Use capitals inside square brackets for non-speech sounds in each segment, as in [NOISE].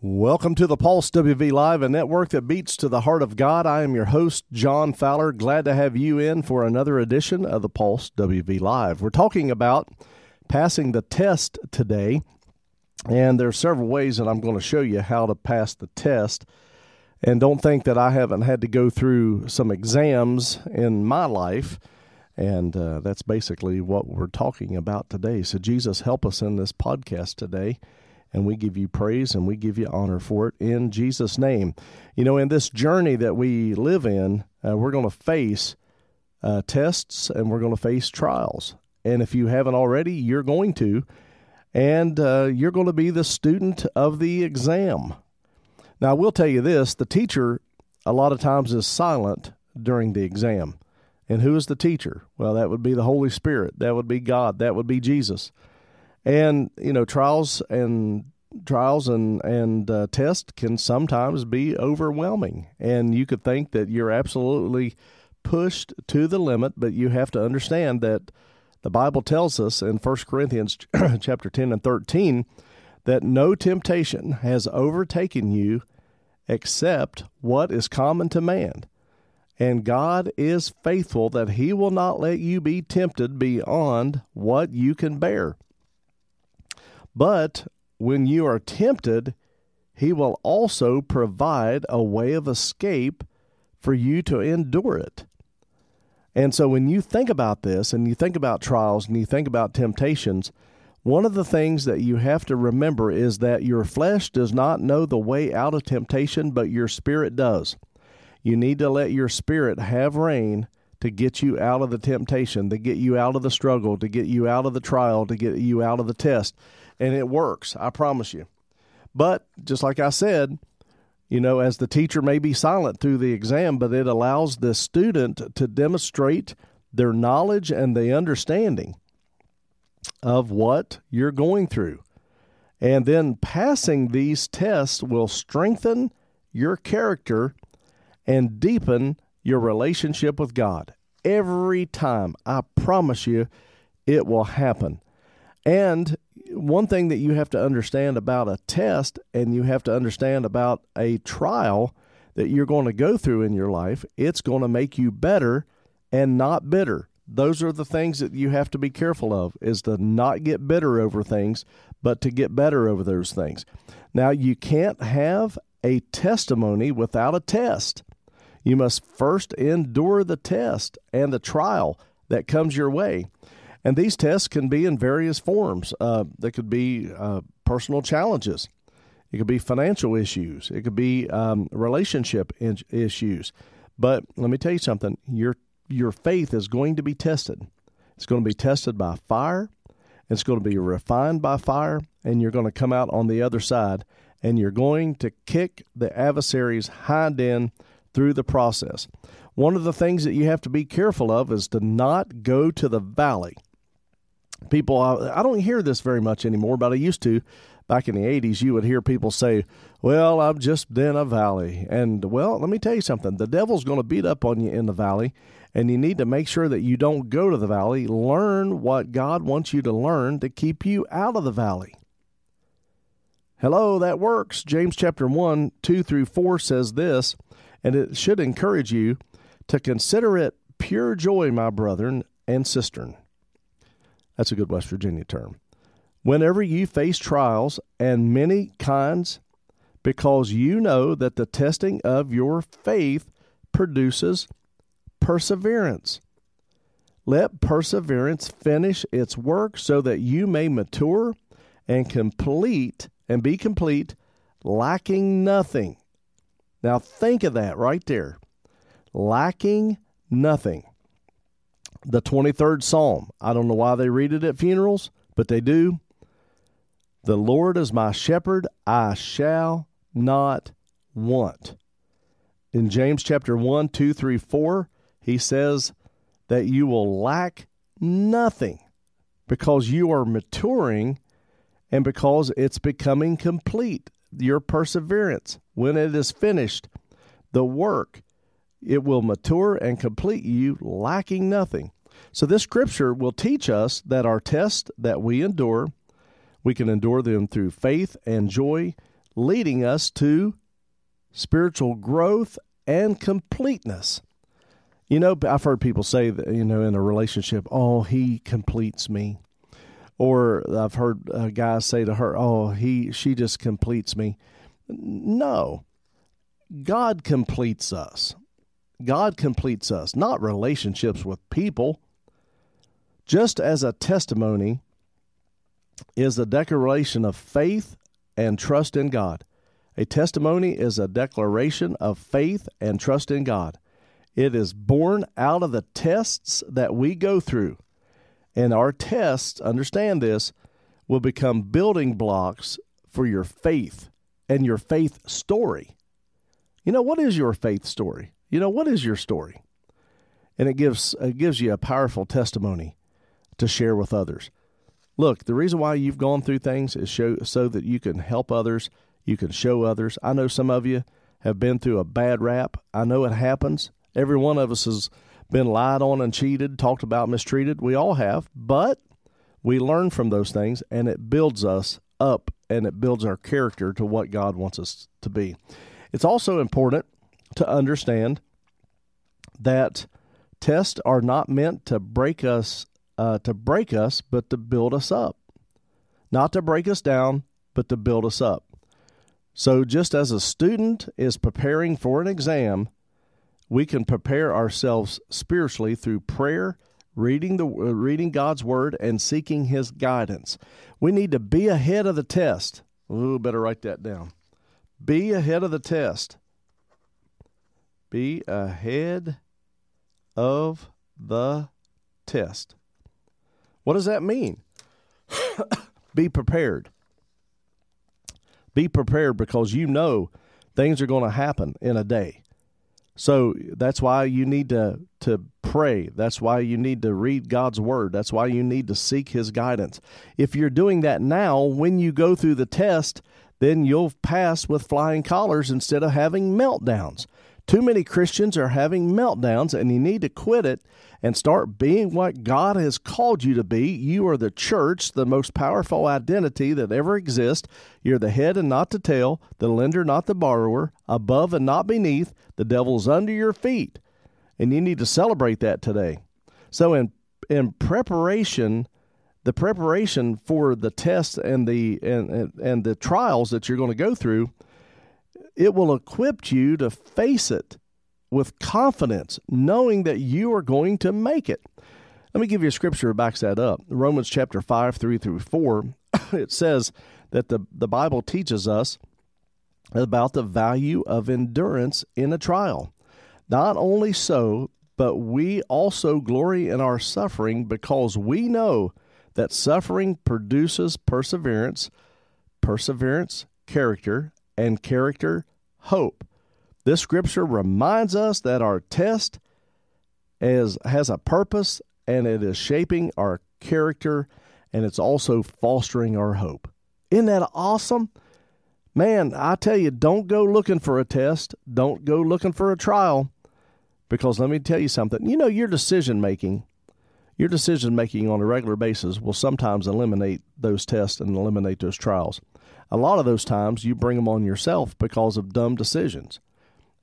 Welcome to the Pulse WV Live, a network that beats to the heart of God. I am your host, John Fowler. Glad to have you in for another edition of the Pulse WV Live. We're talking about passing the test today, and there are several ways that I'm going to show you how to pass the test. And don't think that I haven't had to go through some exams in my life. And uh, that's basically what we're talking about today. So, Jesus, help us in this podcast today and we give you praise and we give you honor for it in Jesus' name. You know, in this journey that we live in, uh, we're going to face uh, tests and we're going to face trials. And if you haven't already, you're going to. And uh, you're going to be the student of the exam. Now, I will tell you this the teacher, a lot of times, is silent during the exam. And who is the teacher? Well, that would be the Holy Spirit. That would be God. That would be Jesus and you know trials and trials and and uh, tests can sometimes be overwhelming. And you could think that you're absolutely pushed to the limit but you have to understand that the bible tells us in 1 corinthians [CLEARS THROAT] chapter 10 and 13 that no temptation has overtaken you except what is common to man. And God is faithful that he will not let you be tempted beyond what you can bear but when you are tempted, he will also provide a way of escape for you to endure it. And so when you think about this and you think about trials and you think about temptations, one of the things that you have to remember is that your flesh does not know the way out of temptation, but your spirit does. You need to let your spirit have reign to get you out of the temptation, to get you out of the struggle, to get you out of the trial, to get you out of the test and it works. I promise you. But just like I said, you know, as the teacher may be silent through the exam, but it allows the student to demonstrate their knowledge and the understanding of what you're going through. And then passing these tests will strengthen your character and deepen your relationship with God. Every time, I promise you, it will happen. And one thing that you have to understand about a test and you have to understand about a trial that you're going to go through in your life, it's going to make you better and not bitter. Those are the things that you have to be careful of is to not get bitter over things, but to get better over those things. Now, you can't have a testimony without a test. You must first endure the test and the trial that comes your way. And these tests can be in various forms. Uh, they could be uh, personal challenges, it could be financial issues, it could be um, relationship in- issues. But let me tell you something your, your faith is going to be tested. It's going to be tested by fire, it's going to be refined by fire, and you're going to come out on the other side and you're going to kick the adversary's hind end through the process. One of the things that you have to be careful of is to not go to the valley people I, don't hear this very much anymore but i used to. Back in the 80s you would hear people say well i'm just in a valley. And well let me tell you something. The devil's going to beat up on you in the valley and you need to make sure that you don't go to the valley. Learn what god wants you to learn to keep you out of the valley. Hello that works. James chapter 1 2 through 4 says this and it should encourage you to consider it pure joy my brethren and sisters that's a good West Virginia term. Whenever you face trials and many kinds, because you know that the testing of your faith produces perseverance. Let perseverance finish its work so that you may mature and complete and be complete, lacking nothing. Now think of that right there. Lacking nothing the 23rd Psalm. I don't know why they read it at funerals, but they do. The Lord is my shepherd, I shall not want. In James chapter 1, 2, 3, 4, he says that you will lack nothing because you are maturing and because it's becoming complete. Your perseverance, when it is finished, the work it will mature and complete you, lacking nothing. So, this scripture will teach us that our tests that we endure, we can endure them through faith and joy, leading us to spiritual growth and completeness. You know, I've heard people say that, you know, in a relationship, oh, he completes me. Or I've heard a guy say to her, oh, he, she just completes me. No, God completes us. God completes us, not relationships with people. Just as a testimony is a declaration of faith and trust in God. A testimony is a declaration of faith and trust in God. It is born out of the tests that we go through. And our tests, understand this, will become building blocks for your faith and your faith story. You know, what is your faith story? You know, what is your story? And it gives it gives you a powerful testimony to share with others. Look, the reason why you've gone through things is show, so that you can help others, you can show others. I know some of you have been through a bad rap. I know it happens. Every one of us has been lied on and cheated, talked about, mistreated. We all have, but we learn from those things and it builds us up and it builds our character to what God wants us to be. It's also important to understand that tests are not meant to break us uh, to break us, but to build us up. Not to break us down, but to build us up. So just as a student is preparing for an exam, we can prepare ourselves spiritually through prayer, reading the uh, reading God's word and seeking his guidance. We need to be ahead of the test. Ooh, better write that down. Be ahead of the test. Be ahead of the test. What does that mean? [COUGHS] be prepared. Be prepared because you know things are going to happen in a day. So that's why you need to to pray. That's why you need to read God's word. That's why you need to seek his guidance. If you're doing that now, when you go through the test, then you'll pass with flying colors instead of having meltdowns. Too many Christians are having meltdowns, and you need to quit it and start being what God has called you to be. You are the church, the most powerful identity that ever exists. You're the head and not the tail, the lender, not the borrower, above and not beneath. The devil's under your feet. And you need to celebrate that today. So, in, in preparation, the preparation for the tests and the and, and, and the trials that you're going to go through, it will equip you to face it with confidence, knowing that you are going to make it. Let me give you a scripture that backs that up. Romans chapter 5, 3 through 4, [COUGHS] it says that the, the Bible teaches us about the value of endurance in a trial. Not only so, but we also glory in our suffering because we know that suffering produces perseverance, perseverance, character, and character, hope. This scripture reminds us that our test is, has a purpose and it is shaping our character and it's also fostering our hope. Isn't that awesome? Man, I tell you, don't go looking for a test. Don't go looking for a trial. Because let me tell you something. You know, your decision making, your decision making on a regular basis will sometimes eliminate those tests and eliminate those trials a lot of those times you bring them on yourself because of dumb decisions.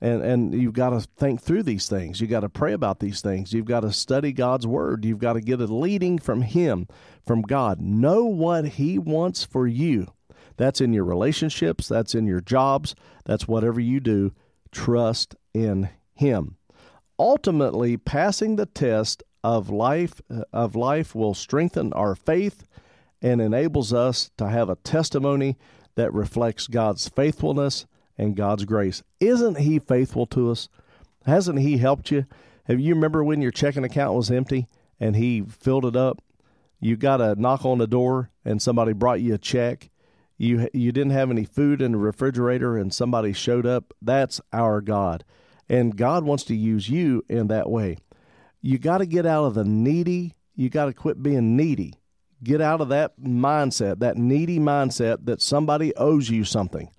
And and you've got to think through these things. You've got to pray about these things. You've got to study God's word. You've got to get a leading from him, from God. Know what he wants for you. That's in your relationships, that's in your jobs, that's whatever you do. Trust in him. Ultimately, passing the test of life uh, of life will strengthen our faith and enables us to have a testimony that reflects God's faithfulness and God's grace. Isn't He faithful to us? Hasn't He helped you? Have you remember when your checking account was empty and He filled it up? You got a knock on the door and somebody brought you a check. You you didn't have any food in the refrigerator and somebody showed up. That's our God, and God wants to use you in that way. You got to get out of the needy. You got to quit being needy Get out of that mindset, that needy mindset that somebody owes you something.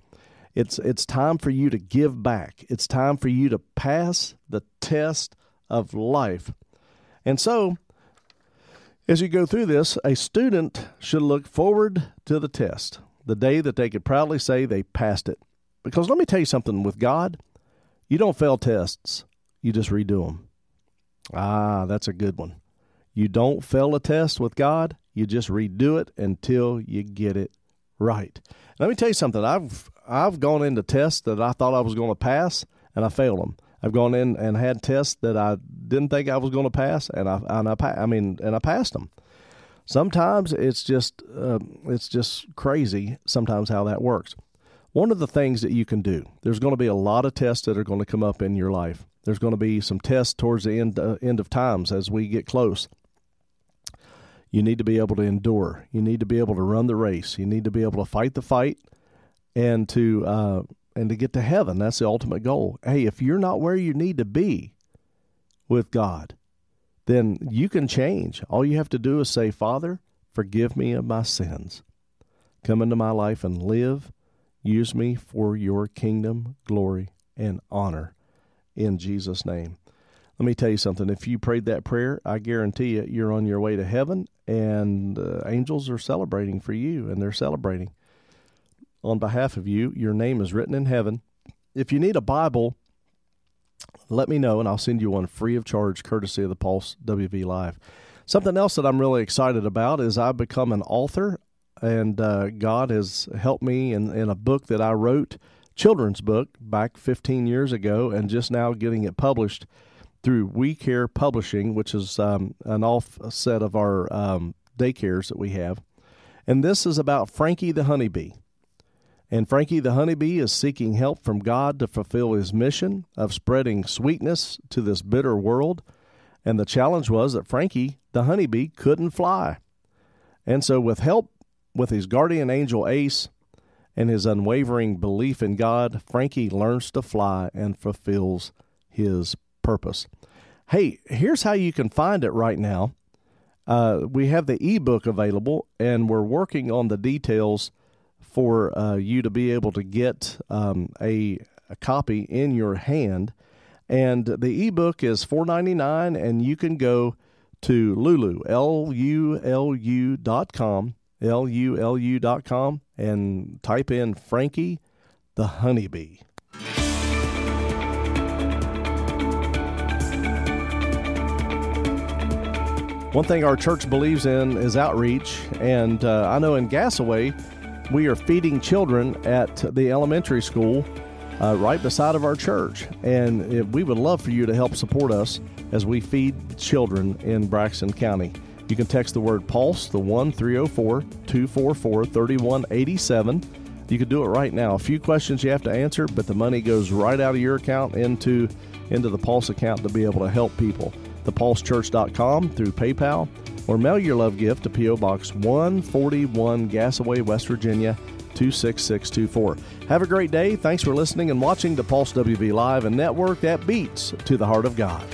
It's it's time for you to give back. It's time for you to pass the test of life. And so, as you go through this, a student should look forward to the test. the day that they could proudly say they passed it. Because let me tell you something with God, you don't fail tests, you just redo them. Ah, that's a good one. You don't fail a test with God, you just redo it until you get it right. Let me tell you something. I've I've gone into tests that I thought I was going to pass and I failed them. I've gone in and had tests that I didn't think I was going to pass and I and I I mean and I passed them. Sometimes it's just uh, it's just crazy sometimes how that works. One of the things that you can do, there's going to be a lot of tests that are going to come up in your life. There's going to be some tests towards the end uh, end of times as we get close. You need to be able to endure. You need to be able to run the race. You need to be able to fight the fight, and to uh, and to get to heaven. That's the ultimate goal. Hey, if you're not where you need to be with God, then you can change. All you have to do is say, Father, forgive me of my sins. Come into my life and live. Use me for your kingdom, glory, and honor. In Jesus' name. Let me tell you something. If you prayed that prayer, I guarantee you, you're on your way to heaven, and uh, angels are celebrating for you, and they're celebrating on behalf of you. Your name is written in heaven. If you need a Bible, let me know, and I'll send you one free of charge, courtesy of the Pulse WV Live. Something else that I'm really excited about is I've become an author, and uh, God has helped me in, in a book that I wrote, children's book, back 15 years ago, and just now getting it published through We Care Publishing, which is um, an offset of our um, daycares that we have. And this is about Frankie the honeybee. And Frankie the honeybee is seeking help from God to fulfill his mission of spreading sweetness to this bitter world. And the challenge was that Frankie the honeybee couldn't fly. And so, with help with his guardian angel Ace and his unwavering belief in God, Frankie learns to fly and fulfills his purpose. Hey, here's how you can find it right now. Uh, we have the ebook available, and we're working on the details for uh, you to be able to get um, a, a copy in your hand. And the ebook is four ninety nine, and you can go to Lulu L U L U dot com L U L U dot com and type in Frankie the Honeybee. One thing our church believes in is outreach, and uh, I know in Gassaway we are feeding children at the elementary school uh, right beside of our church, and it, we would love for you to help support us as we feed children in Braxton County. You can text the word PULSE, the 1 304 244 3187. You can do it right now. A few questions you have to answer, but the money goes right out of your account into, into the Pulse account to be able to help people. ThePulseChurch.com through PayPal or mail your love gift to P.O. Box 141 Gassaway, West Virginia 26624. Have a great day. Thanks for listening and watching the Pulse WV Live, and network that beats to the heart of God.